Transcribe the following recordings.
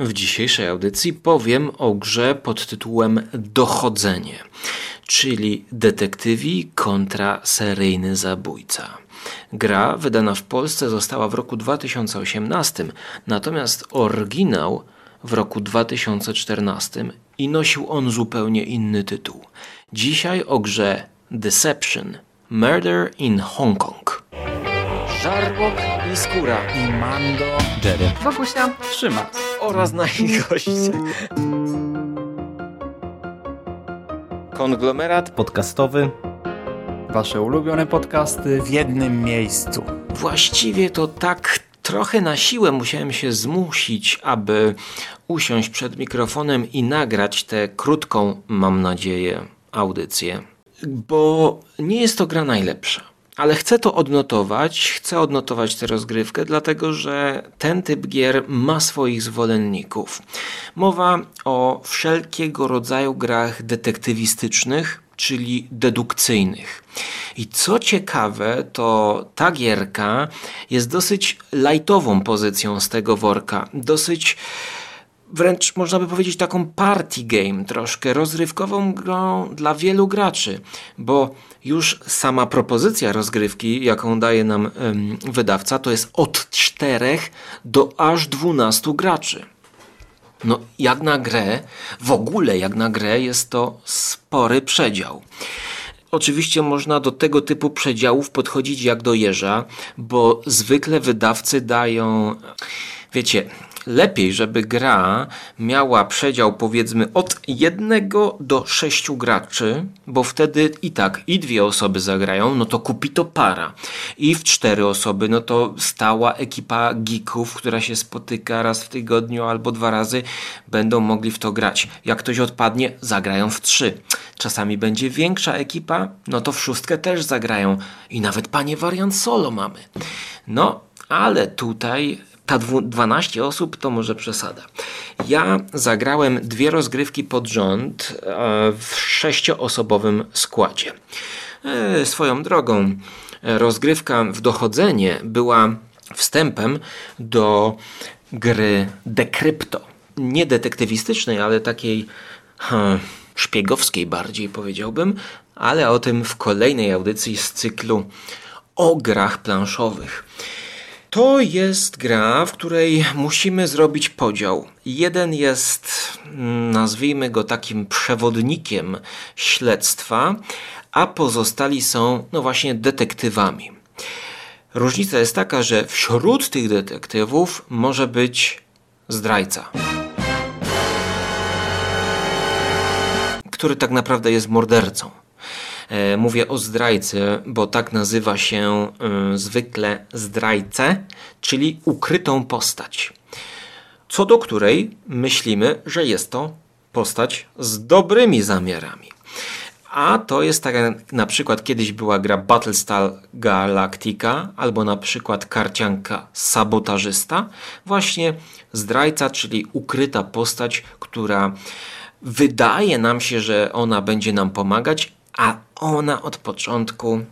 W dzisiejszej audycji powiem o grze pod tytułem Dochodzenie, czyli detektywi kontra seryjny zabójca. Gra wydana w Polsce została w roku 2018, natomiast oryginał w roku 2014 i nosił on zupełnie inny tytuł. Dzisiaj o grze Deception Murder in Hong Kong. Żarłok i Skóra i Mando, Jerry, Wokusia, Trzyma oraz nasi goście. Konglomerat podcastowy. Wasze ulubione podcasty w jednym miejscu. Właściwie to tak trochę na siłę musiałem się zmusić, aby usiąść przed mikrofonem i nagrać tę krótką, mam nadzieję, audycję. Bo nie jest to gra najlepsza. Ale chcę to odnotować, chcę odnotować tę rozgrywkę, dlatego że ten typ gier ma swoich zwolenników. Mowa o wszelkiego rodzaju grach detektywistycznych, czyli dedukcyjnych. I co ciekawe, to ta gierka jest dosyć lajtową pozycją z tego worka, dosyć wręcz można by powiedzieć taką party game, troszkę rozrywkową grą dla wielu graczy, bo już sama propozycja rozgrywki, jaką daje nam ym, wydawca, to jest od 4 do aż 12 graczy. No, jak na grę, w ogóle jak na grę, jest to spory przedział. Oczywiście można do tego typu przedziałów podchodzić jak do jeża, bo zwykle wydawcy dają, wiecie, lepiej, żeby gra miała przedział powiedzmy od jednego do sześciu graczy, bo wtedy i tak i dwie osoby zagrają, no to kupi to para. I w cztery osoby, no to stała ekipa geeków, która się spotyka raz w tygodniu albo dwa razy, będą mogli w to grać. Jak ktoś odpadnie, zagrają w trzy. Czasami będzie większa ekipa, no to w szóstkę też zagrają. I nawet panie wariant solo mamy. No, ale tutaj ta 12 osób to może przesada. Ja zagrałem dwie rozgrywki pod rząd e, w sześcioosobowym składzie. E, swoją drogą, rozgrywka w dochodzenie była wstępem do gry Decrypto. Nie detektywistycznej, ale takiej hmm, szpiegowskiej bardziej powiedziałbym, ale o tym w kolejnej audycji z cyklu o grach planszowych. To jest gra, w której musimy zrobić podział. Jeden jest, mm, nazwijmy go takim przewodnikiem śledztwa, a pozostali są, no właśnie, detektywami. Różnica jest taka, że wśród tych detektywów może być zdrajca. Który tak naprawdę jest mordercą. E, mówię o zdrajcy, bo tak nazywa się e, zwykle zdrajcę, czyli ukrytą postać, co do której myślimy, że jest to postać z dobrymi zamiarami. A to jest tak jak na przykład kiedyś była gra Battlestar Galactica albo na przykład karcianka Sabotażysta. Właśnie zdrajca, czyli ukryta postać, która wydaje nam się, że ona będzie nam pomagać, a ona od początku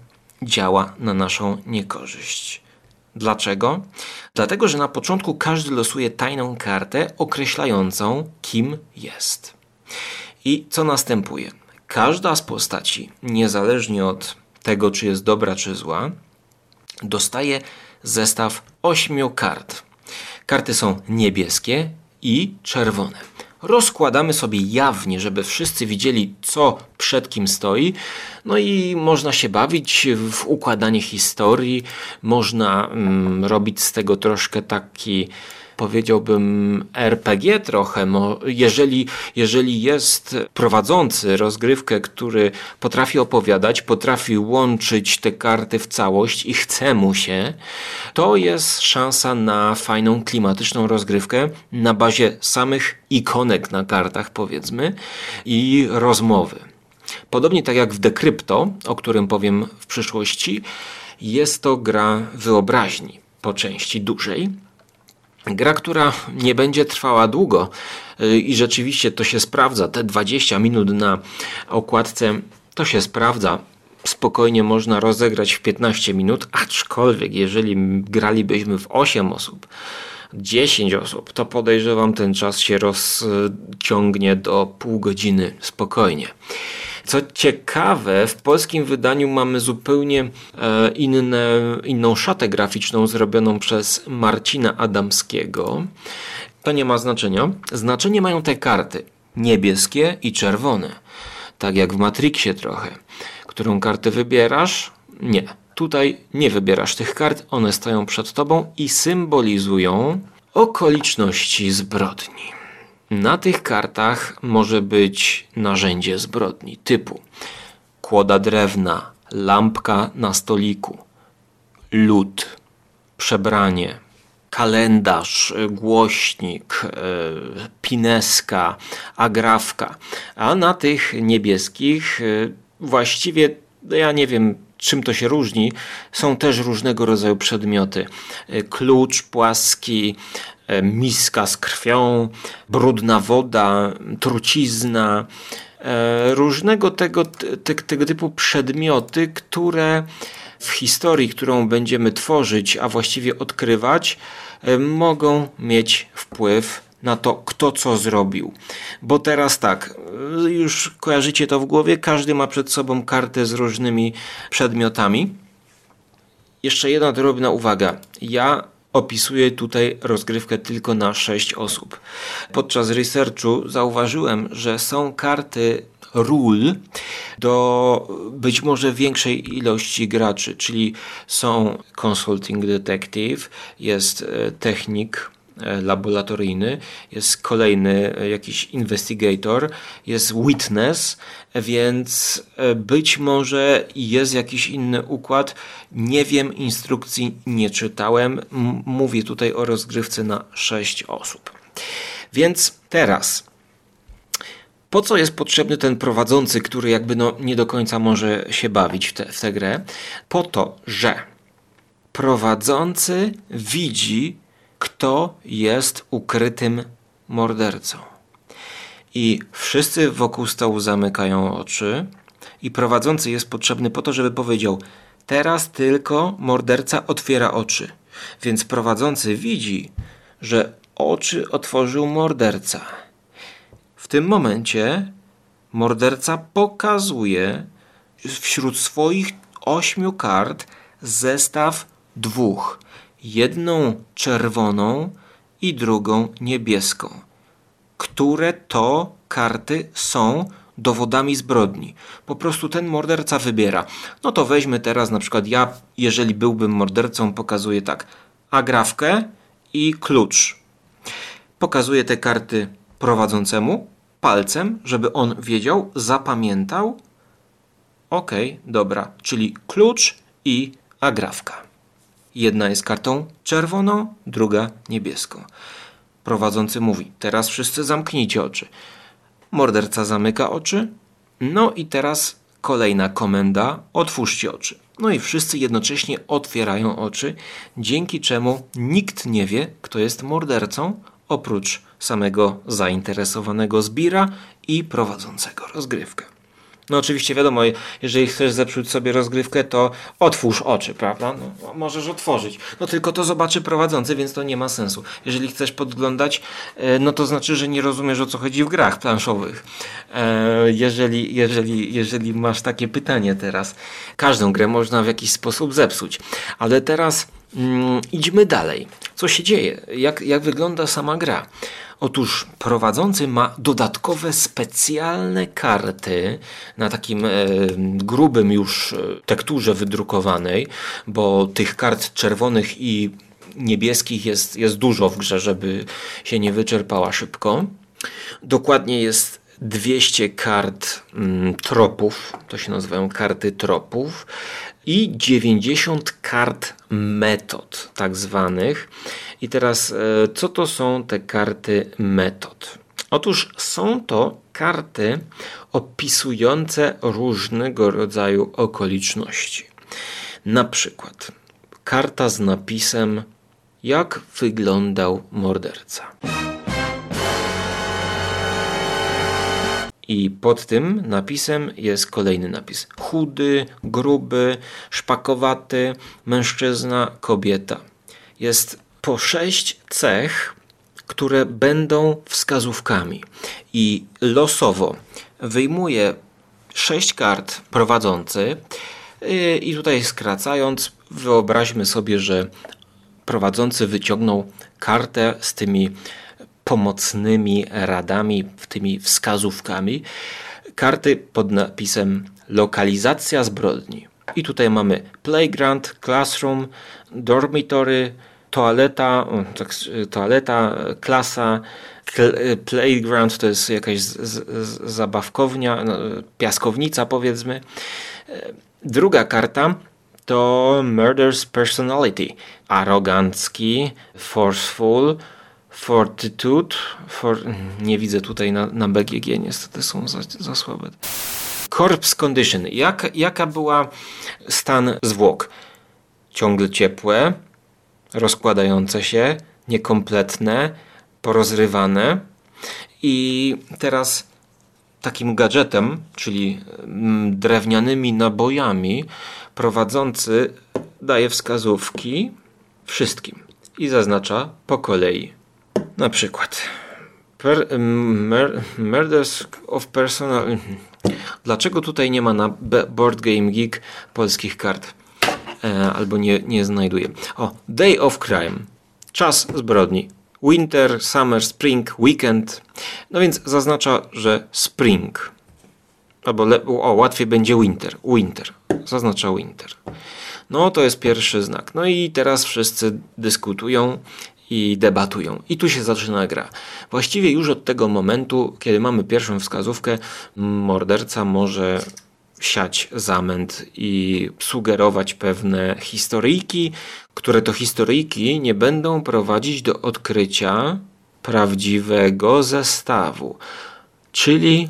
działa na naszą niekorzyść. Dlaczego? Dlatego, że na początku każdy losuje tajną kartę określającą, kim jest. I co następuje? Każda z postaci, niezależnie od tego, czy jest dobra, czy zła, dostaje zestaw ośmiu kart. Karty są niebieskie i czerwone rozkładamy sobie jawnie, żeby wszyscy widzieli, co przed kim stoi. No i można się bawić w układanie historii, można mm, robić z tego troszkę taki powiedziałbym RPG trochę. Jeżeli, jeżeli jest prowadzący rozgrywkę, który potrafi opowiadać, potrafi łączyć te karty w całość i chce mu się, to jest szansa na fajną, klimatyczną rozgrywkę na bazie samych ikonek na kartach, powiedzmy, i rozmowy. Podobnie tak jak w Decrypto, o którym powiem w przyszłości, jest to gra wyobraźni po części dużej. Gra, która nie będzie trwała długo y, i rzeczywiście to się sprawdza. Te 20 minut na okładce to się sprawdza. Spokojnie można rozegrać w 15 minut, aczkolwiek jeżeli gralibyśmy w 8 osób, 10 osób, to podejrzewam ten czas się rozciągnie do pół godziny spokojnie. Co ciekawe, w polskim wydaniu mamy zupełnie e, inne, inną szatę graficzną zrobioną przez Marcina Adamskiego. To nie ma znaczenia. Znaczenie mają te karty niebieskie i czerwone. Tak jak w Matrixie trochę. Którą kartę wybierasz? Nie. Tutaj nie wybierasz tych kart, one stoją przed tobą i symbolizują okoliczności zbrodni. Na tych kartach może być narzędzie zbrodni typu kłoda drewna, lampka na stoliku, lód, przebranie, kalendarz, głośnik, e, pineska, agrafka. A na tych niebieskich e, właściwie, no ja nie wiem czym to się różni, są też różnego rodzaju przedmioty. E, klucz płaski, miska z krwią, brudna woda, trucizna, e, różnego tego, te, tego typu przedmioty, które w historii, którą będziemy tworzyć, a właściwie odkrywać, e, mogą mieć wpływ na to, kto co zrobił. Bo teraz tak, już kojarzycie to w głowie, każdy ma przed sobą kartę z różnymi przedmiotami. Jeszcze jedna drobna uwaga. Ja opisuję tutaj rozgrywkę tylko na 6 osób. Podczas researchu zauważyłem, że są karty ról do być może większej ilości graczy, czyli są consulting detective, jest e, technik, laboratoryjny, jest kolejny e, jakiś investigator, jest witness, więc e, być może jest jakiś inny układ. Nie wiem, instrukcji nie czytałem. Mówię tutaj o rozgrywce na 6 osób. Więc teraz po co jest potrzebny ten prowadzący, który jakby no nie do końca może się bawić w, te, w tę grę? Po to, że prowadzący widzi kto jest ukrytym mordercą. I wszyscy wokół stołu zamykają oczy, i prowadzący jest potrzebny po to, żeby powiedział: Teraz tylko morderca otwiera oczy. Więc prowadzący widzi, że oczy otworzył morderca. W tym momencie morderca pokazuje wśród swoich ośmiu kart zestaw dwóch jedną czerwoną i drugą niebieską, które to karty są dowodami zbrodni. Po prostu ten morderca wybiera. No to weźmy teraz na przykład ja, jeżeli byłbym mordercą, pokazuję tak: agrafkę i klucz. Pokazuję te karty prowadzącemu palcem, żeby on wiedział, zapamiętał. Ok, dobra, czyli klucz i agrafka. Jedna jest kartą czerwoną, druga niebieską. Prowadzący mówi: Teraz wszyscy zamknijcie oczy. Morderca zamyka oczy. No i teraz kolejna komenda: otwórzcie oczy. No i wszyscy jednocześnie otwierają oczy, dzięki czemu nikt nie wie, kto jest mordercą, oprócz samego zainteresowanego zbira i prowadzącego rozgrywkę. No oczywiście wiadomo, jeżeli chcesz zepsuć sobie rozgrywkę, to otwórz oczy, prawda? No, możesz otworzyć. No tylko to zobaczy prowadzący, więc to nie ma sensu. Jeżeli chcesz podglądać, e, no to znaczy, że nie rozumiesz o co chodzi w grach planszowych. E, jeżeli, jeżeli, jeżeli masz takie pytanie teraz. Każdą grę można w jakiś sposób zepsuć. Ale teraz mm, idźmy dalej. Co się dzieje? Jak, jak wygląda sama gra? Otóż prowadzący ma dodatkowe specjalne karty na takim e, grubym już e, tekturze wydrukowanej, bo tych kart czerwonych i niebieskich jest, jest dużo w grze, żeby się nie wyczerpała szybko. Dokładnie jest 200 kart mm, tropów, to się nazywają karty tropów i 90 kart metod, tak zwanych. I teraz, e, co to są te karty metod? Otóż są to karty opisujące różnego rodzaju okoliczności. Na przykład karta z napisem jak wyglądał morderca. I pod tym napisem jest kolejny napis: chudy, gruby, szpakowaty, mężczyzna, kobieta. Jest po sześć cech, które będą wskazówkami. I losowo wyjmuję sześć kart prowadzący. I tutaj skracając, wyobraźmy sobie, że prowadzący wyciągnął kartę z tymi pomocnymi radami, tymi wskazówkami. Karty pod napisem lokalizacja zbrodni. I tutaj mamy playground, classroom, dormitory, toaleta, tak, toaleta, klasa, playground to jest jakaś zabawkownia, no, piaskownica powiedzmy. Druga karta to Murder's Personality. Arogancki, forceful, fortitude, for, nie widzę tutaj na, na BGG, niestety są za, za słabe. Corpse condition. Jak, jaka była stan zwłok? Ciągle ciepłe, rozkładające się, niekompletne, porozrywane. I teraz takim gadżetem, czyli mm, drewnianymi nabojami, prowadzący daje wskazówki wszystkim i zaznacza po kolei. Na przykład per, mer, Murders of Personal. Dlaczego tutaj nie ma na Board Game Geek polskich kart? E, albo nie, nie znajduję. O, Day of Crime. Czas zbrodni. Winter, summer, spring, weekend. No więc zaznacza, że spring. Albo o, łatwiej będzie winter. Winter. Zaznacza winter. No to jest pierwszy znak. No i teraz wszyscy dyskutują i debatują. I tu się zaczyna gra. Właściwie już od tego momentu, kiedy mamy pierwszą wskazówkę, morderca może siać zamęt i sugerować pewne historyjki, które to historyjki nie będą prowadzić do odkrycia prawdziwego zestawu, czyli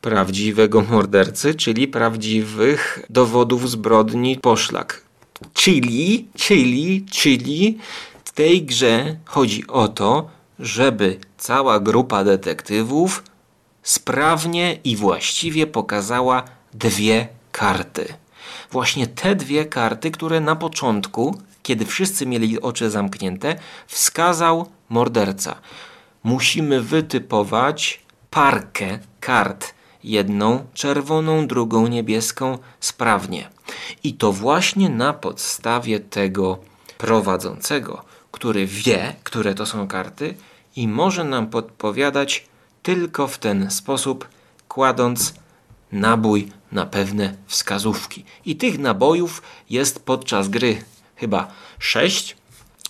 prawdziwego mordercy, czyli prawdziwych dowodów zbrodni poszlak. Czyli, czyli, czyli w tej grze chodzi o to, żeby cała grupa detektywów sprawnie i właściwie pokazała dwie karty. Właśnie te dwie karty, które na początku, kiedy wszyscy mieli oczy zamknięte, wskazał morderca. Musimy wytypować parkę kart. Jedną czerwoną, drugą niebieską sprawnie. I to właśnie na podstawie tego prowadzącego, który wie, które to są karty i może nam podpowiadać tylko w ten sposób, kładąc nabój na pewne wskazówki. I tych nabojów jest podczas gry chyba 6.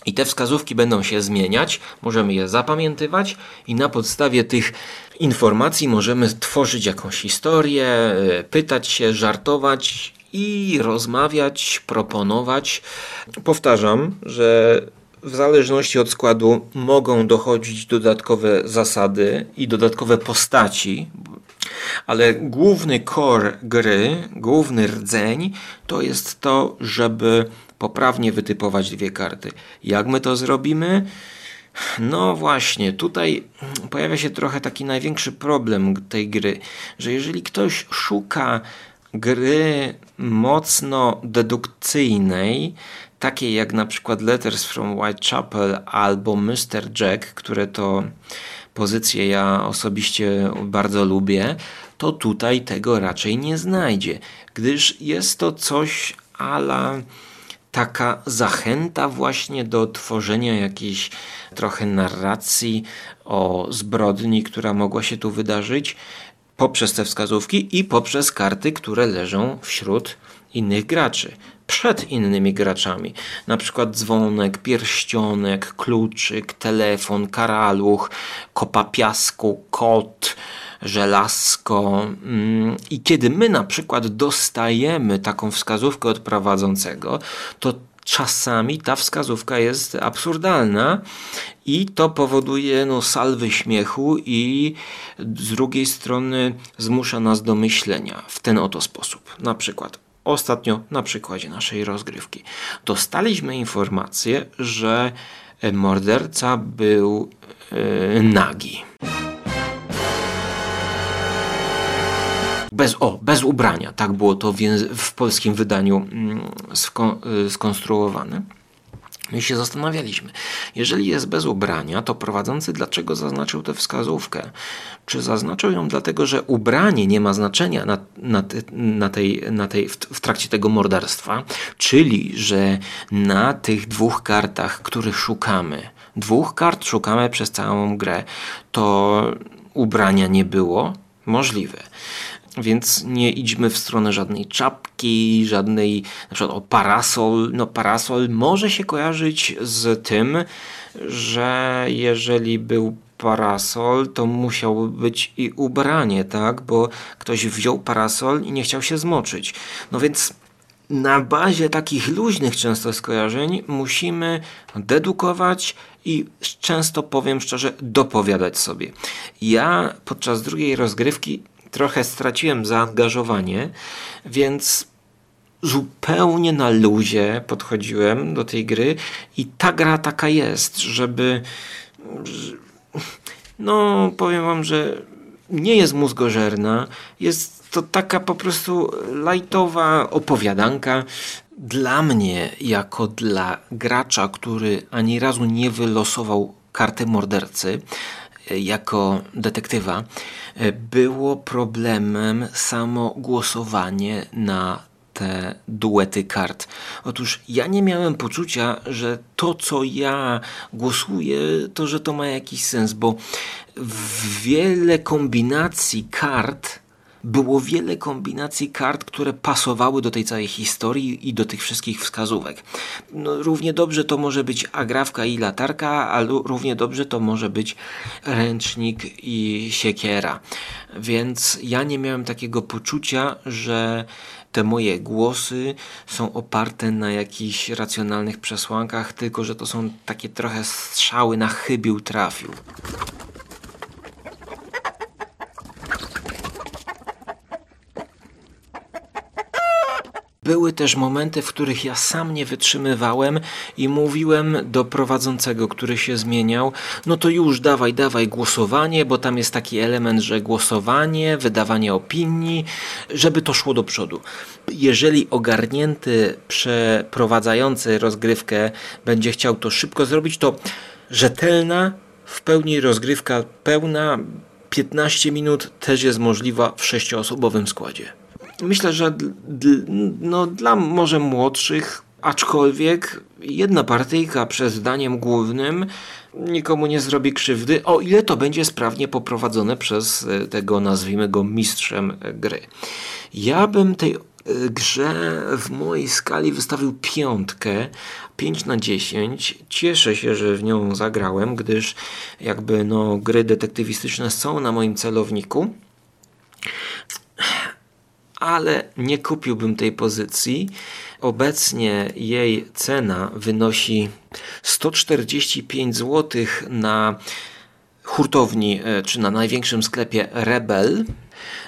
I te wskazówki będą się zmieniać, możemy je zapamiętywać, i na podstawie tych informacji możemy tworzyć jakąś historię, e, pytać się, żartować i rozmawiać, proponować. Powtarzam, że w zależności od składu mogą dochodzić dodatkowe zasady i dodatkowe postaci, ale główny core gry, główny rdzeń to jest to, żeby poprawnie wytypować dwie karty. Jak my to zrobimy? No właśnie, tutaj pojawia się trochę taki największy problem tej gry, że jeżeli ktoś szuka gry mocno dedukcyjnej, takiej jak na przykład Letters from Whitechapel albo Mr. Jack, które to pozycje ja osobiście bardzo lubię, to tutaj tego raczej nie znajdzie, gdyż jest to coś ala taka zachęta właśnie do tworzenia jakiejś trochę narracji o zbrodni, która mogła się tu wydarzyć poprzez te wskazówki i poprzez karty, które leżą wśród innych graczy przed innymi graczami. Na przykład dzwonek, pierścionek, kluczyk, telefon, karaluch, kopa piasku, kot, żelazko. Mm, I kiedy my na przykład dostajemy taką wskazówkę od prowadzącego, to czasami ta wskazówka jest absurdalna i to powoduje no, salwy śmiechu i z drugiej strony zmusza nas do myślenia w ten oto sposób. Na przykład ostatnio na przykładzie naszej rozgrywki. Dostaliśmy informację, że morderca był yy, nagi. Bez, o, bez ubrania, tak było to w, w polskim wydaniu yy, skonstruowane. My się zastanawialiśmy, jeżeli jest bez ubrania, to prowadzący dlaczego zaznaczył tę wskazówkę? Czy zaznaczył ją dlatego, że ubranie nie ma znaczenia na, na, na tej, na tej, w, w trakcie tego morderstwa? Czyli, że na tych dwóch kartach, których szukamy, dwóch kart szukamy przez całą grę, to ubrania nie było? Możliwe. Więc nie idźmy w stronę żadnej czapki, żadnej, na przykład o parasol. No parasol może się kojarzyć z tym, że jeżeli był parasol, to musiało być i ubranie, tak? Bo ktoś wziął parasol i nie chciał się zmoczyć. No więc na bazie takich luźnych często skojarzeń musimy dedukować i często powiem szczerze, dopowiadać sobie. Ja podczas drugiej rozgrywki trochę straciłem zaangażowanie, więc zupełnie na luzie podchodziłem do tej gry i ta gra taka jest, żeby no powiem wam, że nie jest mózgożerna, jest to taka po prostu lajtowa opowiadanka. Dla mnie, jako dla gracza, który ani razu nie wylosował karty mordercy, jako detektywa, było problemem samo głosowanie na te duety kart. Otóż ja nie miałem poczucia, że to, co ja głosuję, to, że to ma jakiś sens, bo wiele kombinacji kart było wiele kombinacji kart, które pasowały do tej całej historii i do tych wszystkich wskazówek. No, równie dobrze to może być agrawka i latarka, a równie dobrze to może być ręcznik i siekiera. Więc ja nie miałem takiego poczucia, że te moje głosy są oparte na jakichś racjonalnych przesłankach, tylko że to są takie trochę strzały na chybił trafił. Były też momenty, w których ja sam nie wytrzymywałem i mówiłem do prowadzącego, który się zmieniał: No to już dawaj, dawaj głosowanie, bo tam jest taki element, że głosowanie, wydawanie opinii, żeby to szło do przodu. Jeżeli ogarnięty przeprowadzający rozgrywkę będzie chciał to szybko zrobić, to rzetelna, w pełni rozgrywka pełna, 15 minut też jest możliwa w sześcioosobowym składzie. Myślę, że no, dla może młodszych, aczkolwiek jedna partyjka przed zdaniem głównym nikomu nie zrobi krzywdy, o ile to będzie sprawnie poprowadzone przez e, tego, nazwijmy go, mistrzem gry. Ja bym tej e, grze w mojej skali wystawił piątkę, 5 na 10. Cieszę się, że w nią zagrałem, gdyż jakby no, gry detektywistyczne są na moim celowniku ale nie kupiłbym tej pozycji. Obecnie jej cena wynosi 145 zł na hurtowni e, czy na największym sklepie Rebel.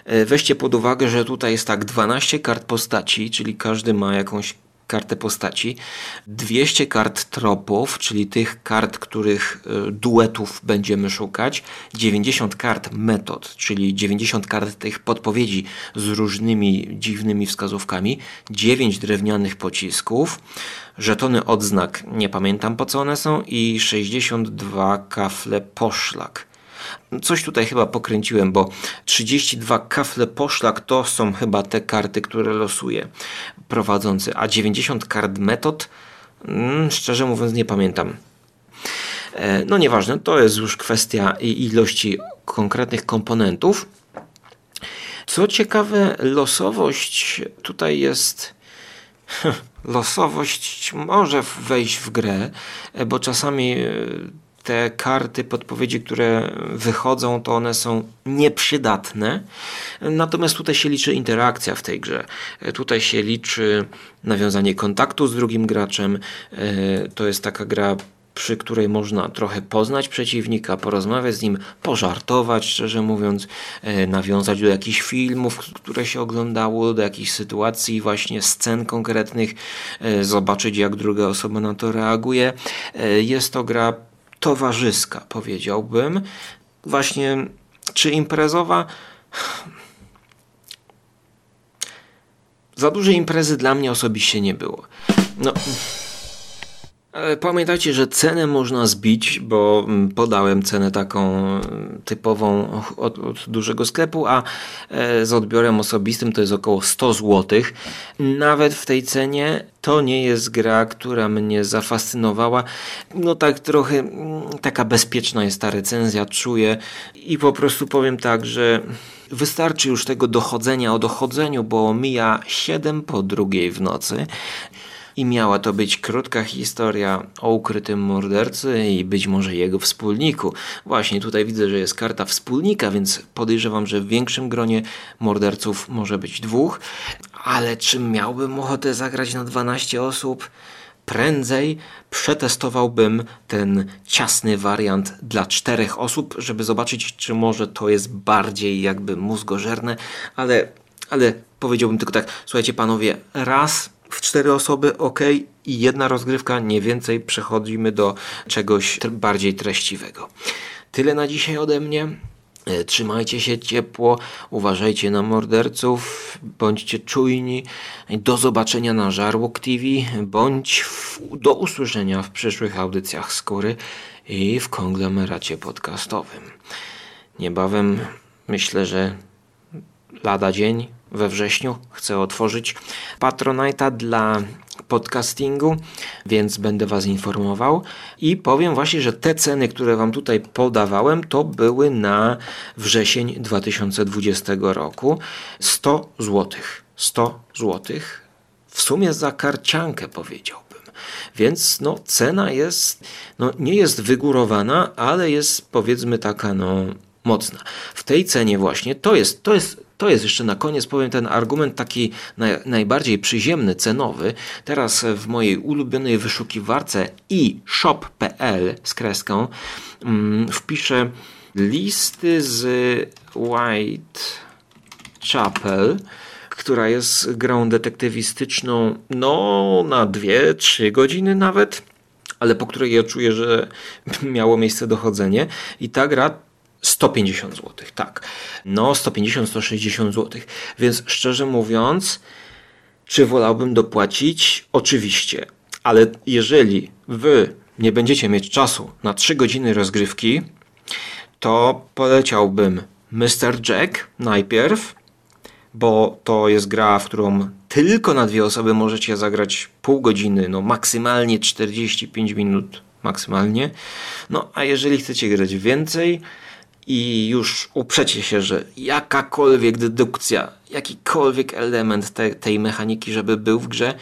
E, weźcie pod uwagę, że tutaj jest tak 12 kart postaci, czyli każdy ma jakąś kartę postaci, 200 kart tropów, czyli tych kart, których e, duetów będziemy szukać, 90 kart metod, czyli 90 kart tych podpowiedzi z różnymi dziwnymi wskazówkami, 9 drewnianych pocisków, żetony odznak, nie pamiętam po co one są i 62 kafle poszlak. Coś tutaj chyba pokręciłem, bo 32 kafle poszlak to są chyba te karty, które losuje prowadzący, a 90 kart metod, mm, szczerze mówiąc, nie pamiętam. E, no nieważne, to jest już kwestia ilości konkretnych komponentów. Co ciekawe, losowość tutaj jest. Losowość może wejść w grę, e, bo czasami e, te karty podpowiedzi, które wychodzą, to one są nieprzydatne. Natomiast tutaj się liczy interakcja w tej grze. Tutaj się liczy nawiązanie kontaktu z drugim graczem. E, to jest taka gra przy której można trochę poznać przeciwnika, porozmawiać z nim, pożartować, szczerze mówiąc, e, nawiązać do jakichś filmów, które się oglądało, do jakichś sytuacji, właśnie scen konkretnych, e, zobaczyć jak druga osoba na to reaguje. Jest to gra towarzyska, powiedziałbym. Właśnie, czy imprezowa? Za dużej imprezy dla mnie osobiście nie było. No, pamiętajcie, że cenę można zbić, bo mm, podałem cenę taką mm, typową od, od, dużego sklepu, a e, z odbiorem osobistym to jest około 100 zł. Nawet w tej cenie to nie jest gra, która mnie zafascynowała. No tak trochę mm, taka bezpieczna jest ta recenzja, czuję i po prostu powiem tak, że wystarczy już tego dochodzenia o dochodzeniu, bo mija 7 po drugiej w nocy i miała to być krótka historia o ukrytym mordercy i być może jego wspólniku. Właśnie tutaj widzę, że jest karta wspólnika, więc podejrzewam, że w większym gronie morderców może być dwóch, ale czy miałbym ochotę zagrać na 12 osób? prędzej przetestowałbym ten ciasny wariant dla czterech osób, żeby zobaczyć, czy może to jest bardziej jakby mózgożerne, ale, ale powiedziałbym tylko tak, słuchajcie panowie, raz w cztery osoby ok i jedna rozgrywka, nie więcej, przechodzimy do czegoś bardziej treściwego. Tyle na dzisiaj ode mnie. E, trzymajcie się ciepło, uważajcie na morderców, bądźcie czujni. Do zobaczenia na Żarłok TV, bądź w, do usłyszenia w przyszłych audycjach Skóry i w konglomeracie podcastowym. Niebawem myślę, że lada dzień we wrześniu chcę otworzyć Patronite'a dla podcastingu, więc będę Was informował i powiem właśnie, że te ceny, które Wam tutaj podawałem, to były na wrzesień 2020 roku 100 zł. 100 zł w sumie za karciankę powiedziałbym. Więc no, cena jest, no, nie jest wygórowana, ale jest powiedzmy taka no, mocna. W tej cenie właśnie to jest, to jest to jest jeszcze na koniec, powiem, ten argument taki naj, najbardziej przyziemny, cenowy. Teraz w mojej ulubionej wyszukiwarce i shop.pl z kreską mm, wpiszę listy z Whitechapel która jest grą detektywistyczną no na 2-3 godziny nawet, ale po której ja czuję, że miało miejsce dochodzenie i ta gra 150 zł, tak. No, 150-160 zł. Więc szczerze mówiąc, czy wolałbym dopłacić? Oczywiście. Ale jeżeli wy nie będziecie mieć czasu na 3 godziny rozgrywki, to poleciałbym Mr. Jack najpierw, bo to jest gra, w którą tylko na dwie osoby możecie zagrać pół godziny, no maksymalnie 45 minut maksymalnie. No a jeżeli chcecie grać więcej, i już uprzecie się, że jakakolwiek dedukcja, jakikolwiek element te, tej mechaniki, żeby był w grze,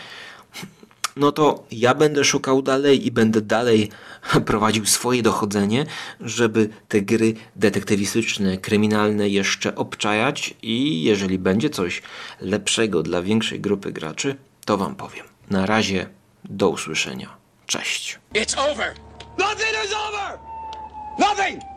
no to ja będę szukał dalej i będę dalej prowadził swoje dochodzenie, żeby te gry detektywistyczne, kryminalne jeszcze obczajać i jeżeli będzie coś lepszego dla większej grupy graczy, to wam powiem. Na razie, do usłyszenia. Cześć. It's over. Nothing is over! Nothing!